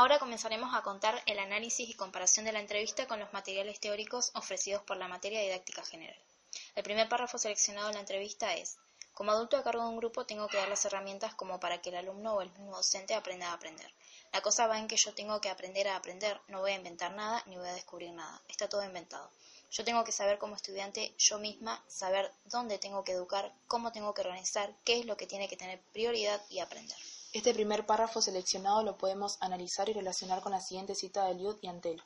Ahora comenzaremos a contar el análisis y comparación de la entrevista con los materiales teóricos ofrecidos por la materia didáctica general. El primer párrafo seleccionado en la entrevista es como adulto a cargo de un grupo tengo que dar las herramientas como para que el alumno o el mismo docente aprenda a aprender. La cosa va en que yo tengo que aprender a aprender, no voy a inventar nada ni voy a descubrir nada, está todo inventado. Yo tengo que saber como estudiante yo misma, saber dónde tengo que educar, cómo tengo que organizar, qué es lo que tiene que tener prioridad y aprender. Este primer párrafo seleccionado lo podemos analizar y relacionar con la siguiente cita de Liud y Antelo.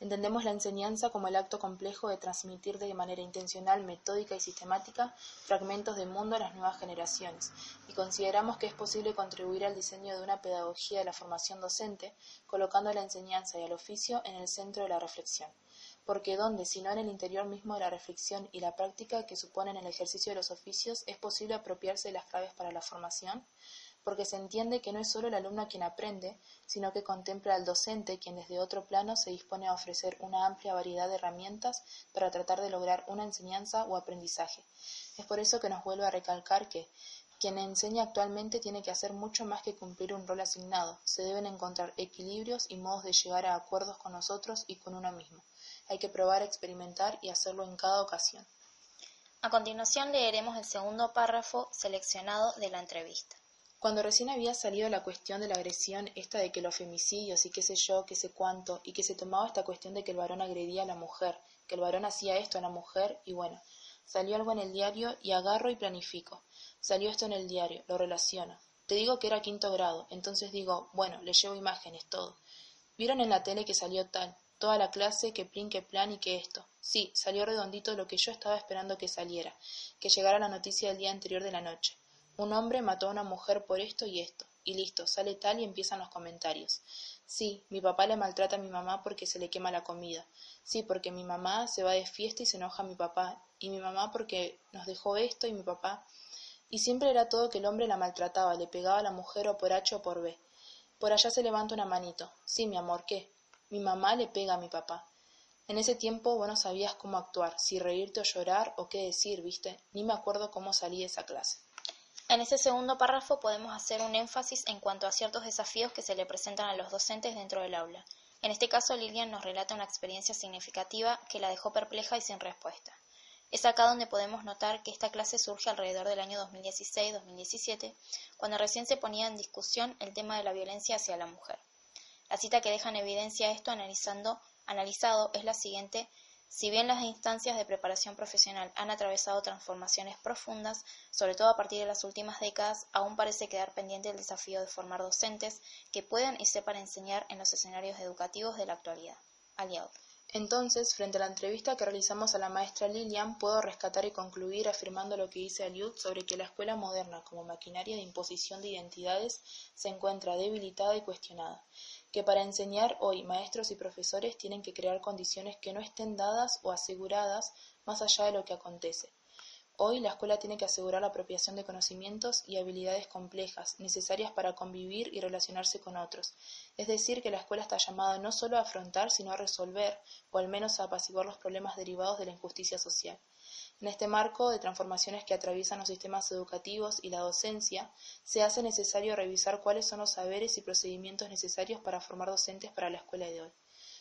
Entendemos la enseñanza como el acto complejo de transmitir de manera intencional, metódica y sistemática fragmentos de mundo a las nuevas generaciones, y consideramos que es posible contribuir al diseño de una pedagogía de la formación docente, colocando la enseñanza y el oficio en el centro de la reflexión. Porque donde, sino en el interior mismo de la reflexión y la práctica que suponen el ejercicio de los oficios, es posible apropiarse de las claves para la formación, porque se entiende que no es solo el alumno quien aprende, sino que contempla al docente quien desde otro plano se dispone a ofrecer una amplia variedad de herramientas para tratar de lograr una enseñanza o aprendizaje. Es por eso que nos vuelve a recalcar que quien enseña actualmente tiene que hacer mucho más que cumplir un rol asignado. Se deben encontrar equilibrios y modos de llegar a acuerdos con nosotros y con uno mismo. Hay que probar, experimentar y hacerlo en cada ocasión. A continuación leeremos el segundo párrafo seleccionado de la entrevista. Cuando recién había salido la cuestión de la agresión, esta de que los femicidios y qué sé yo, qué sé cuánto, y que se tomaba esta cuestión de que el varón agredía a la mujer, que el varón hacía esto a la mujer, y bueno, salió algo en el diario y agarro y planifico. Salió esto en el diario, lo relaciono. Te digo que era quinto grado, entonces digo, bueno, le llevo imágenes, todo. Vieron en la tele que salió tal, toda la clase, que plin, que plan y que esto. Sí, salió redondito lo que yo estaba esperando que saliera, que llegara la noticia del día anterior de la noche. Un hombre mató a una mujer por esto y esto. Y listo, sale tal y empiezan los comentarios. Sí, mi papá le maltrata a mi mamá porque se le quema la comida. Sí, porque mi mamá se va de fiesta y se enoja a mi papá. Y mi mamá porque nos dejó esto y mi papá. Y siempre era todo que el hombre la maltrataba, le pegaba a la mujer o por H o por B. Por allá se levanta una manito. Sí, mi amor, ¿qué? Mi mamá le pega a mi papá. En ese tiempo vos no sabías cómo actuar, si reírte o llorar o qué decir, ¿viste? Ni me acuerdo cómo salí de esa clase. En ese segundo párrafo podemos hacer un énfasis en cuanto a ciertos desafíos que se le presentan a los docentes dentro del aula. En este caso, Lilian nos relata una experiencia significativa que la dejó perpleja y sin respuesta. Es acá donde podemos notar que esta clase surge alrededor del año 2016-2017, cuando recién se ponía en discusión el tema de la violencia hacia la mujer. La cita que deja en evidencia esto analizando, analizado es la siguiente si bien las instancias de preparación profesional han atravesado transformaciones profundas, sobre todo a partir de las últimas décadas, aún parece quedar pendiente el desafío de formar docentes que puedan y sepan enseñar en los escenarios educativos de la actualidad. Aliado. Entonces, frente a la entrevista que realizamos a la maestra Lilian, puedo rescatar y concluir afirmando lo que dice Aliud sobre que la escuela moderna como maquinaria de imposición de identidades se encuentra debilitada y cuestionada que para enseñar hoy maestros y profesores tienen que crear condiciones que no estén dadas o aseguradas más allá de lo que acontece. Hoy la escuela tiene que asegurar la apropiación de conocimientos y habilidades complejas, necesarias para convivir y relacionarse con otros. Es decir, que la escuela está llamada no solo a afrontar, sino a resolver, o al menos a apaciguar los problemas derivados de la injusticia social. En este marco de transformaciones que atraviesan los sistemas educativos y la docencia, se hace necesario revisar cuáles son los saberes y procedimientos necesarios para formar docentes para la escuela de hoy.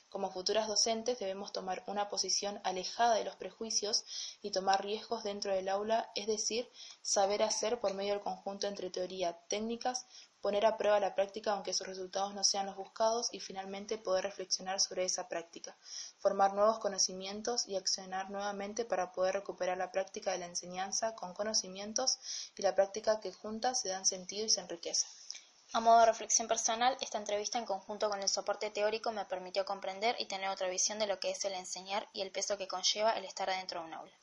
Como futuras docentes debemos tomar una posición alejada de los prejuicios y tomar riesgos dentro del aula, es decir, saber hacer por medio del conjunto entre teoría, técnicas, poner a prueba la práctica aunque sus resultados no sean los buscados y finalmente poder reflexionar sobre esa práctica, formar nuevos conocimientos y accionar nuevamente para poder recuperar la práctica de la enseñanza con conocimientos y la práctica que juntas se dan sentido y se enriquecen. A modo de reflexión personal, esta entrevista en conjunto con el soporte teórico me permitió comprender y tener otra visión de lo que es el enseñar y el peso que conlleva el estar adentro de un aula.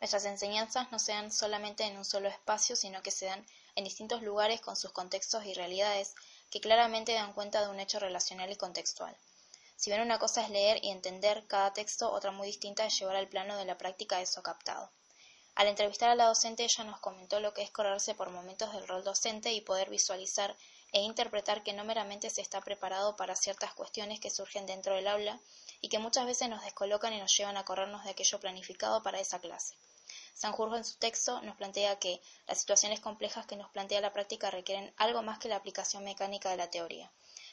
Nuestras enseñanzas no se dan solamente en un solo espacio, sino que se dan en distintos lugares con sus contextos y realidades que claramente dan cuenta de un hecho relacional y contextual. Si bien una cosa es leer y entender cada texto, otra muy distinta es llevar al plano de la práctica eso captado. Al entrevistar a la docente, ella nos comentó lo que es correrse por momentos del rol docente y poder visualizar e interpretar que no meramente se está preparado para ciertas cuestiones que surgen dentro del aula y que muchas veces nos descolocan y nos llevan a corrernos de aquello planificado para esa clase. Sanjurjo en su texto nos plantea que las situaciones complejas que nos plantea la práctica requieren algo más que la aplicación mecánica de la teoría.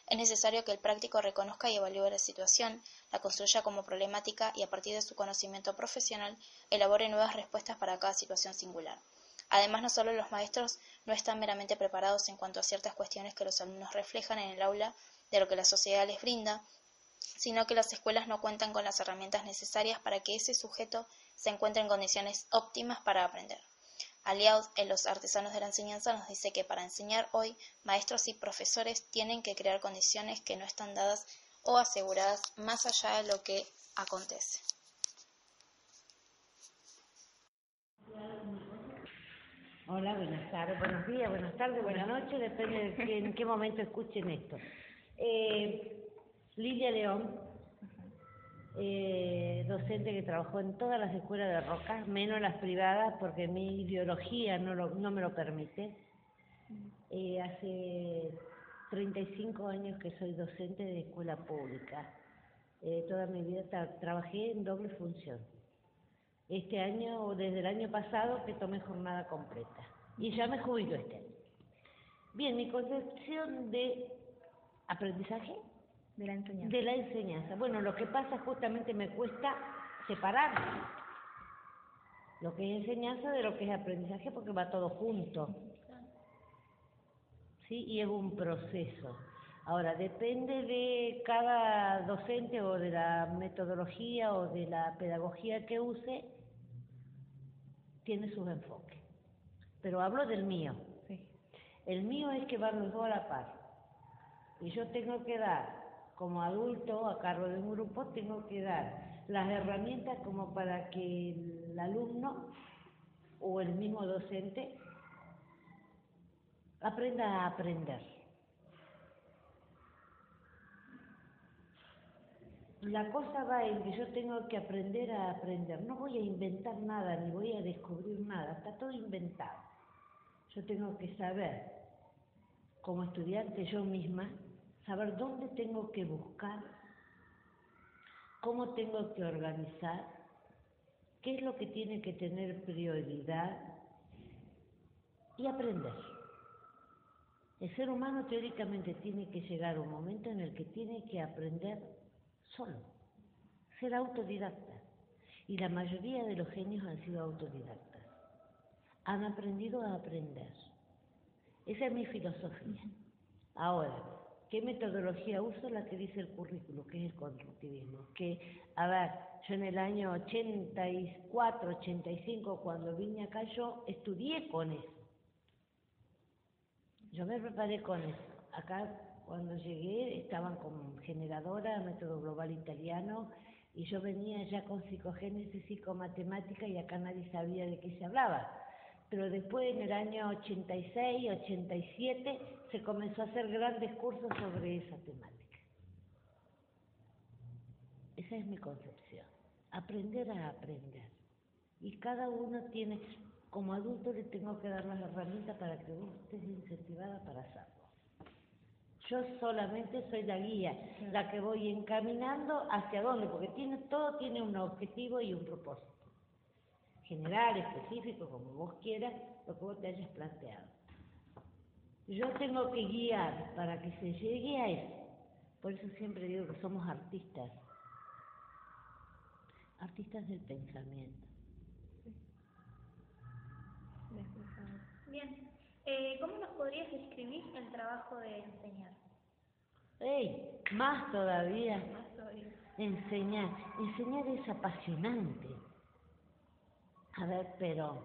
Es necesario que el práctico reconozca y evalúe la situación, la construya como problemática y a partir de su conocimiento profesional elabore nuevas respuestas para cada situación singular. Además, no solo los maestros no están meramente preparados en cuanto a ciertas cuestiones que los alumnos reflejan en el aula de lo que la sociedad les brinda, sino que las escuelas no cuentan con las herramientas necesarias para que ese sujeto se encuentre en condiciones óptimas para aprender. Aliaud en Los Artesanos de la Enseñanza nos dice que para enseñar hoy, maestros y profesores tienen que crear condiciones que no están dadas o aseguradas más allá de lo que acontece. Hola, buenas tardes, buenos días, buenas tardes, buenas noches, depende de en qué momento escuchen esto. Eh, Lilia León, eh, docente que trabajó en todas las escuelas de Roca, menos las privadas porque mi ideología no, lo, no me lo permite. Eh, hace 35 años que soy docente de escuela pública. Eh, toda mi vida trabajé en doble función. Este año, o desde el año pasado, que tomé jornada completa. Y ya me jubilo este año. Bien, mi concepción de aprendizaje de la enseñanza. De la enseñanza. Bueno, lo que pasa justamente me cuesta separar lo que es enseñanza de lo que es aprendizaje porque va todo junto. ¿Sí? Y es un proceso. Ahora, depende de cada docente o de la metodología o de la pedagogía que use, tiene sus enfoques. Pero hablo del mío. El mío es que van los dos a la par. Y yo tengo que dar como adulto a cargo de un grupo tengo que dar las herramientas como para que el alumno o el mismo docente aprenda a aprender. La cosa va en que yo tengo que aprender a aprender. No voy a inventar nada ni voy a descubrir nada. Está todo inventado. Yo tengo que saber, como estudiante yo misma, saber dónde tengo que buscar, cómo tengo que organizar, qué es lo que tiene que tener prioridad y aprender. El ser humano teóricamente tiene que llegar a un momento en el que tiene que aprender solo, ser autodidacta. Y la mayoría de los genios han sido autodidactas. Han aprendido a aprender. Esa es mi filosofía. Ahora, ¿Qué metodología uso? La que dice el currículo, que es el constructivismo. Que, a ver, yo en el año 84, 85, cuando vine acá, yo estudié con eso. Yo me preparé con eso. Acá, cuando llegué, estaban con generadora, método global italiano, y yo venía ya con psicogénesis, psicomatemática, y acá nadie sabía de qué se hablaba pero después en el año 86, 87 se comenzó a hacer grandes cursos sobre esa temática. Esa es mi concepción, aprender a aprender. Y cada uno tiene, como adulto le tengo que dar las herramientas para que vos estés incentivada para hacerlo. Yo solamente soy la guía, la que voy encaminando hacia dónde, porque tiene, todo tiene un objetivo y un propósito general, específico, como vos quieras, lo que vos te hayas planteado. Yo tengo que guiar para que se llegue a eso. Por eso siempre digo que somos artistas, artistas del pensamiento. Bien, eh, ¿cómo nos podrías describir el trabajo de enseñar? ¡Ey! Más todavía. Más todavía. Enseñar. Enseñar es apasionante. A ver, pero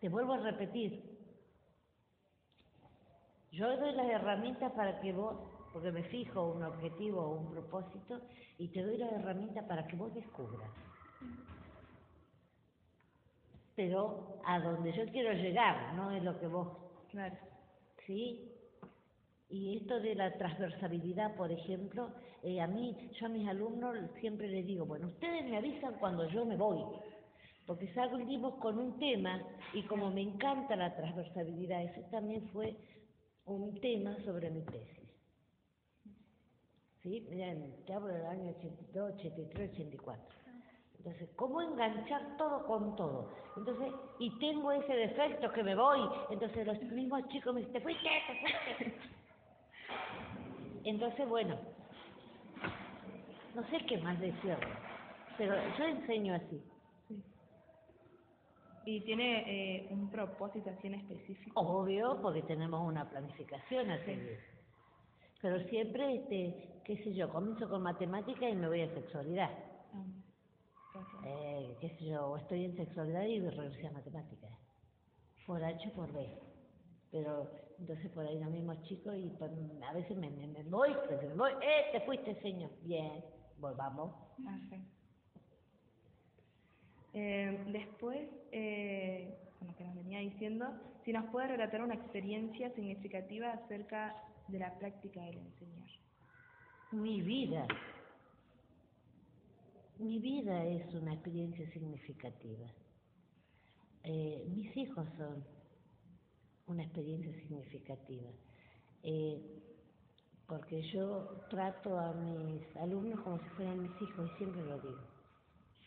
te vuelvo a repetir. Yo doy las herramientas para que vos, porque me fijo un objetivo o un propósito, y te doy las herramientas para que vos descubras. Pero a donde yo quiero llegar, no es lo que vos. Claro. ¿Sí? Y esto de la transversabilidad, por ejemplo, eh, a mí, yo a mis alumnos siempre les digo, bueno, ustedes me avisan cuando yo me voy porque salimos con un tema y como me encanta la transversalidad, ese también fue un tema sobre mi tesis. ¿Sí? Miren, te hablo del año 82, 83, 84. Entonces, ¿cómo enganchar todo con todo? Entonces, y tengo ese defecto que me voy. Entonces, los mismos chicos me dicen, te fuiste, te fuiste. Entonces, bueno, no sé qué más decir, pero yo enseño así. ¿Y tiene eh, un propósito así en específico? Obvio, porque tenemos una planificación a seguir. Pero siempre, este, qué sé yo, comienzo con matemática y me voy a sexualidad. Ah, Eh, qué sé yo, estoy en sexualidad y regresé a matemáticas. Por H por B. Pero entonces por ahí los mismos chicos y por- a veces me, me, me voy, me voy, eh, te fuiste señor. Bien, volvamos. Ah, sí. Eh, después, eh, lo que nos venía diciendo, si nos puede relatar una experiencia significativa acerca de la práctica del enseñar. Mi vida. Mi vida es una experiencia significativa. Eh, mis hijos son una experiencia significativa. Eh, porque yo trato a mis alumnos como si fueran mis hijos y siempre lo digo.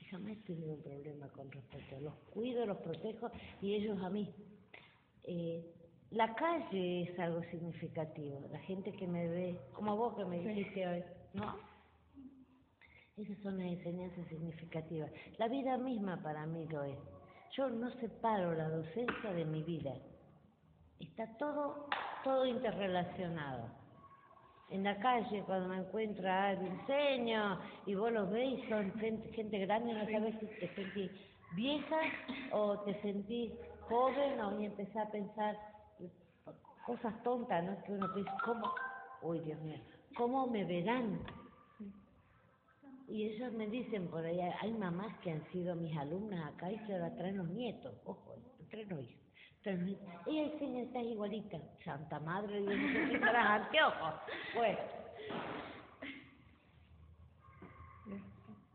Jamás he tenido un problema con respecto. Los cuido, los protejo y ellos a mí. Eh, la calle es algo significativo. La gente que me ve, como vos que me dijiste hoy, ¿no? Esas son las enseñanzas significativas. La vida misma para mí lo es. Yo no separo la docencia de mi vida. Está todo, todo interrelacionado. En la calle, cuando me encuentro a enseño, y vos los ves y son gente, gente grande, no sabes si te sentís vieja o te sentís joven o y empezás a pensar cosas tontas, ¿no? Que uno piensa, ¿cómo? Uy, Dios mío, ¿cómo me verán? Y ellos me dicen por ahí, hay mamás que han sido mis alumnas acá y que ahora traen los nietos, ojo, traen los hijos. Nietos. Ella enseña, estás igualita, Santa Madre, yo no sé si traes anteojos. Bueno,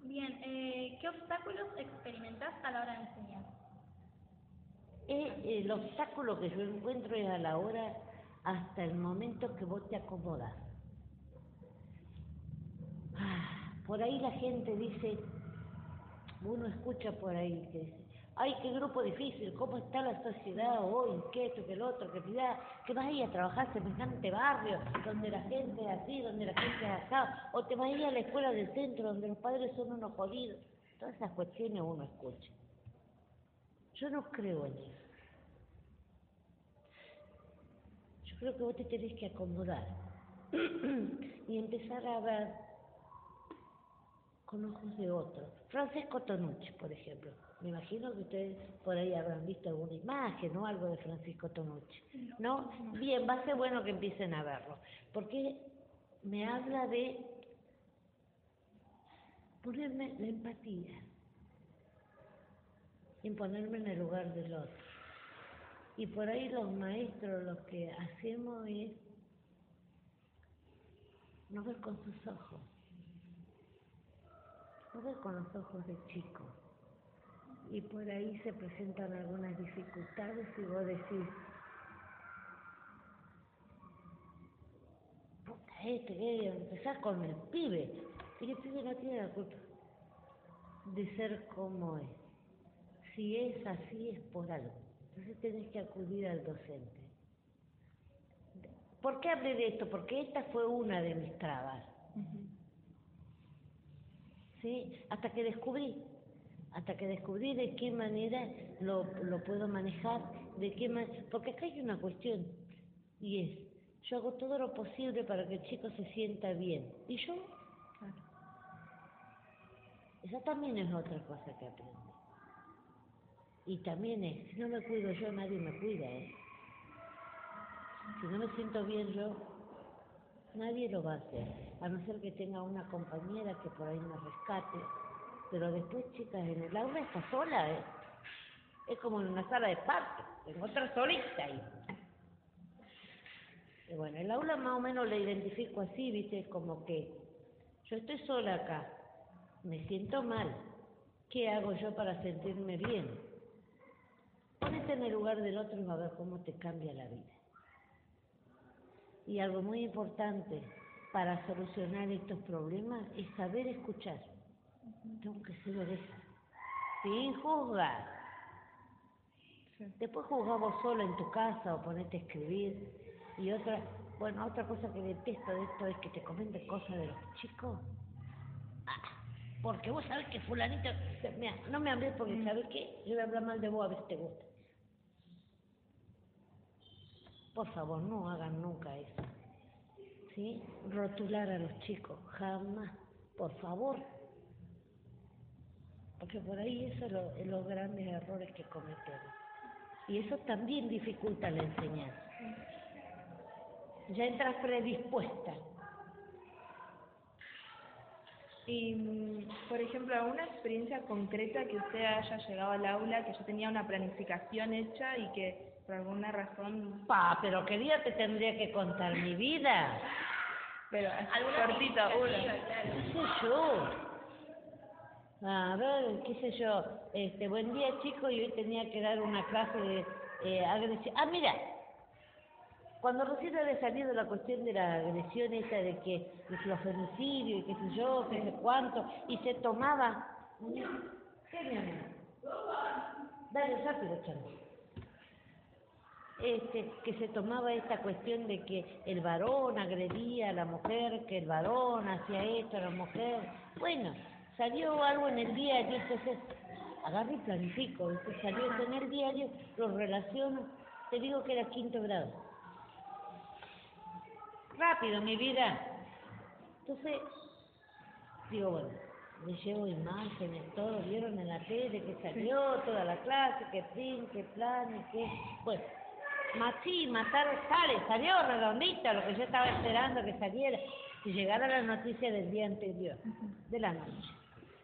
Bien, eh, ¿qué obstáculos experimentás a la hora de enseñar? eh, el obstáculo que yo encuentro es a la hora, hasta el momento que vos te acomodas. Ah, por ahí la gente dice, uno escucha por ahí que dice, ay, qué grupo difícil, cómo está la sociedad hoy, que esto, que el otro, que mira, que vas a ir a trabajar semejante barrio, donde la gente es así, donde la gente es acá, o te vas a ir a la escuela del centro, donde los padres son unos jodidos. Todas esas cuestiones uno escucha. Yo no creo en eso. Yo creo que vos te tenés que acomodar y empezar a ver con ojos de otro. Francesco Tonucci, por ejemplo. Me imagino que ustedes por ahí habrán visto alguna imagen o algo de Francisco Tonucci. ¿No? Bien, va a ser bueno que empiecen a verlo. Porque me habla de ponerme la empatía. Y ponerme en el lugar del otro. Y por ahí los maestros lo que hacemos es no ver con sus ojos no ver con los ojos de chico. Y por ahí se presentan algunas dificultades y vos decís, puta, este, que empezar con el pibe. Y el pibe no tiene la culpa de ser como es. Si es así es por algo. Entonces tenés que acudir al docente. ¿Por qué hablé de esto? Porque esta fue una de mis trabas. ¿sí? Hasta que descubrí, hasta que descubrí de qué manera lo, lo puedo manejar, de qué man- porque acá hay una cuestión, y es, yo hago todo lo posible para que el chico se sienta bien, y yo, esa también es otra cosa que aprendí. Y también es, si no me cuido yo, nadie me cuida, ¿eh? Si no me siento bien yo, Nadie lo va a hacer, a no ser que tenga una compañera que por ahí me rescate. Pero después, chicas, en el aula está sola, ¿eh? Es como en una sala de parque, tengo otra solita ahí. Y bueno, el aula más o menos la identifico así, ¿viste? Como que yo estoy sola acá, me siento mal. ¿Qué hago yo para sentirme bien? Ponete en el lugar del otro y va a ver cómo te cambia la vida. Y algo muy importante para solucionar estos problemas es saber escuchar. Tengo que ser oreja, sin juzgar. Después juzgamos sola en tu casa o ponete a escribir y otra, Bueno, otra cosa que detesto de esto es que te comenten cosas de los chicos. Ah, porque vos sabés que fulanito... Mira, no me hables porque sabés qué, yo voy a hablar mal de vos a ver si te gusta. Por favor, no hagan nunca eso. ¿Sí? Rotular a los chicos, jamás. Por favor. Porque por ahí eso es lo- los grandes errores que cometemos. Y eso también dificulta la enseñanza. Ya entras predispuesta. Y, por ejemplo, alguna experiencia concreta que usted haya llegado al aula, que ya tenía una planificación hecha y que por alguna razón, Pa, pero qué día te tendría que contar mi vida. pero cortito, uno. claro. ¿Qué sé yo? A ver, qué sé yo. Este, buen día, chicos, y hoy tenía que dar una clase de eh, agresión. Ah, mira, cuando recién había salido la cuestión de la agresión esa de que los femicidios y qué sé yo, qué sé cuánto, y se tomaba... ¿Qué, mi amor? Dale, rápido, chamo. Este, que se tomaba esta cuestión de que el varón agredía a la mujer, que el varón hacía esto a la mujer. Bueno, salió algo en el diario, entonces agarro y planifico, ¿viste? salió en el diario, lo relaciono, te digo que era quinto grado. Rápido, mi vida. Entonces, digo, bueno, le llevo imágenes, todo, vieron en la tele que salió, toda la clase, que fin, que plan, y que... Bueno, sí, matar sale, salió redondito, lo que yo estaba esperando que saliera, que llegara la noticia del día anterior, de la noche.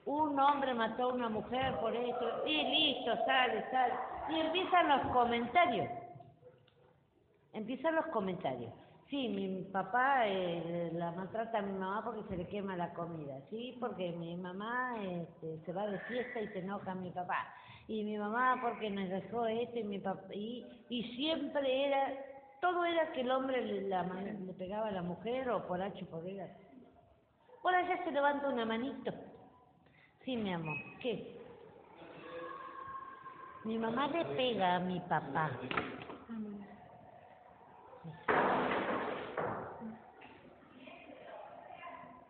Un hombre mató a una mujer por esto, y listo, sale, sale. Y empiezan los comentarios. Empiezan los comentarios. Sí, mi papá eh, la maltrata a mi mamá porque se le quema la comida. Sí, porque mi mamá este, se va de fiesta y se enoja a mi papá. Y mi mamá porque nos dejó esto y mi papá. Y, siempre era, todo era que el hombre le, la le pegaba a la mujer o por H por ella. Por allá se levanta una manito. Sí, mi amor, ¿qué? Mi mamá le pega a mi papá.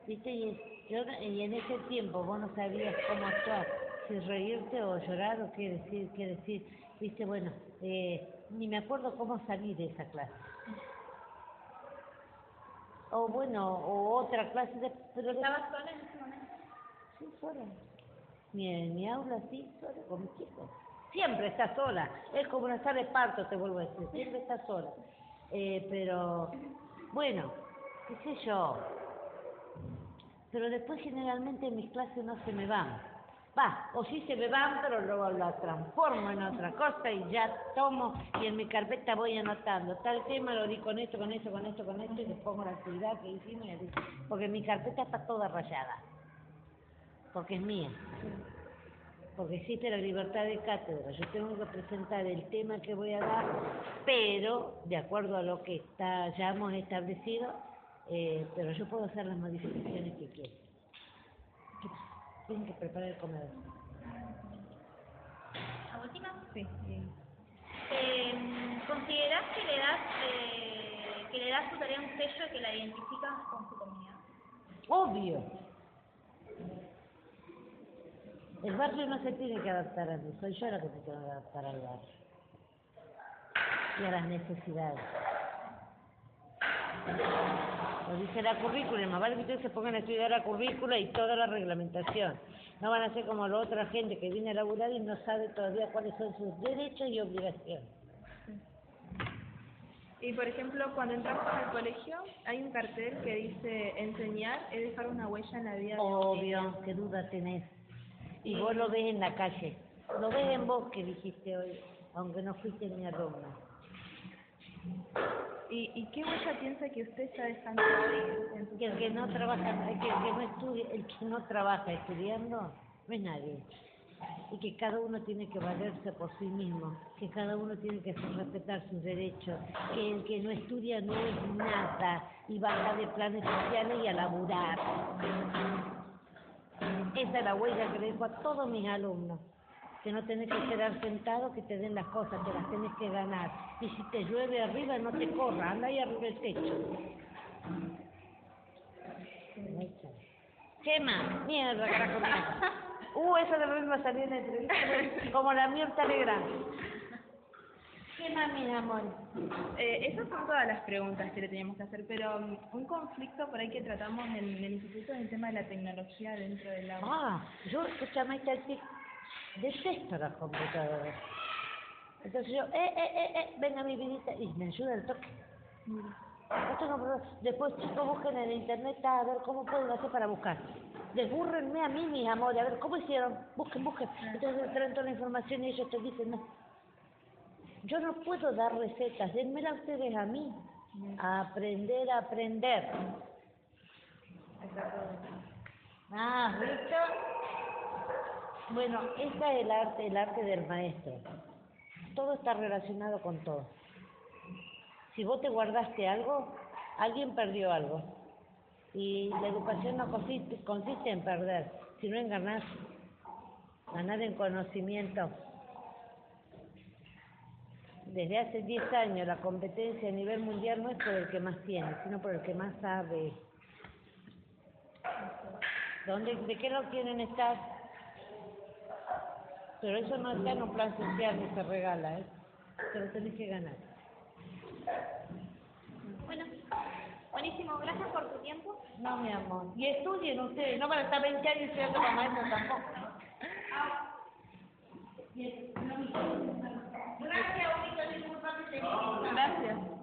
¿Viste? Y, yo, y en ese tiempo vos no sabías cómo actuar, si reírte o llorar o qué decir, qué decir. Viste, bueno, eh, ni me acuerdo cómo salí de esa clase. O bueno, o otra clase de... Pero ¿Estabas sola en ese momento? Sí, sola. Mi, mi aula, sí, sola, con mis chicos. Siempre está sola. Es como una sala de parto, te vuelvo a decir. Siempre está sola. Eh, pero, bueno, qué sé yo. Pero después generalmente en mis clases no se me van. Va, o sí se me van, pero luego la transformo en otra cosa y ya tomo y en mi carpeta voy anotando. Tal tema lo di con esto, con esto, con esto, con esto y les pongo la actividad que hicimos y así. Porque mi carpeta está toda rayada porque es mía. Porque existe la libertad de cátedra. Yo tengo que presentar el tema que voy a dar, pero de acuerdo a lo que está ya hemos establecido, eh, pero yo puedo hacer las modificaciones que quiera. Tienen que preparar el comedor. ¿La última? Sí, sí. Eh, ¿Considerás que le das eh, que le das su tarea un sello que la identifica con su comunidad? Obvio. El barrio no se tiene que adaptar a mí, soy yo la que me tengo que adaptar al barrio y a las necesidades. Lo dice la currícula, más vale que ustedes se pongan a estudiar la currícula y toda la reglamentación. No van a ser como la otra gente que viene a laburar y no sabe todavía cuáles son sus derechos y obligaciones. Y por ejemplo, cuando entramos al colegio, hay un cartel que dice enseñar es dejar una huella en la vida de un niño". Obvio, qué duda tenés. Y vos lo ves en la calle. Lo ves en vos que dijiste hoy, aunque no fuiste mi alumno. ¿Y, ¿Y qué huella piensa que usted está dejando hoy Que el que no trabaja, que el que no estudia, el que no trabaja estudiando, no es nadie. Y que cada uno tiene que valerse por sí mismo, que cada uno tiene que hacer respetar sus derechos, que el que no estudia no es nada y baja de planes sociales y a laburar. Esa es la huella que le dejo a todos mis alumnos. que no tenés que quedar sentado, que te den las cosas, que las tenés que ganar. Y si te llueve arriba, no te corra, anda ahí arriba del techo. Gema, mierda, carajo. Uh, esa de verdad va a salir en la entrevista, como la mierda negra. Gema, mi amor. Eh, esas son todas las preguntas que le teníamos que hacer, pero um, un conflicto por ahí que tratamos en, el instituto es el tema de la tecnología dentro del aula. Ah, yo, escúchame, tic. Detesto las computadoras. Entonces yo, eh, eh, eh, eh, venga mi vidita, y me ayuda el toque. No tengo problema. Después, chicos, busquen en internet a ver cómo pueden hacer para buscar. Desbúrrenme a mí, mis amores, a ver cómo hicieron. Busquen, busquen. Entonces traen toda la información y ellos te dicen, no. Yo no puedo dar recetas, denmela ustedes a mí. A aprender a aprender. Ah, ¿visto? Bueno, ese es el arte, el arte del maestro. Todo está relacionado con todo. Si vos te guardaste algo, alguien perdió algo. Y la educación no consiste, consiste en perder, sino en ganar. Ganar en conocimiento. Desde hace 10 años la competencia a nivel mundial no es por el que más tiene, sino por el que más sabe. ¿Dónde, ¿De qué no quieren estar? Pero eso no está en un plan social ni se regala, ¿eh? Te lo tenés que ganar. Bueno, buenísimo, gracias por tu tiempo. No, mi amor. Y estudien ustedes, no van a estar 20 años estudiando para maestros tampoco. es- no, Gracias.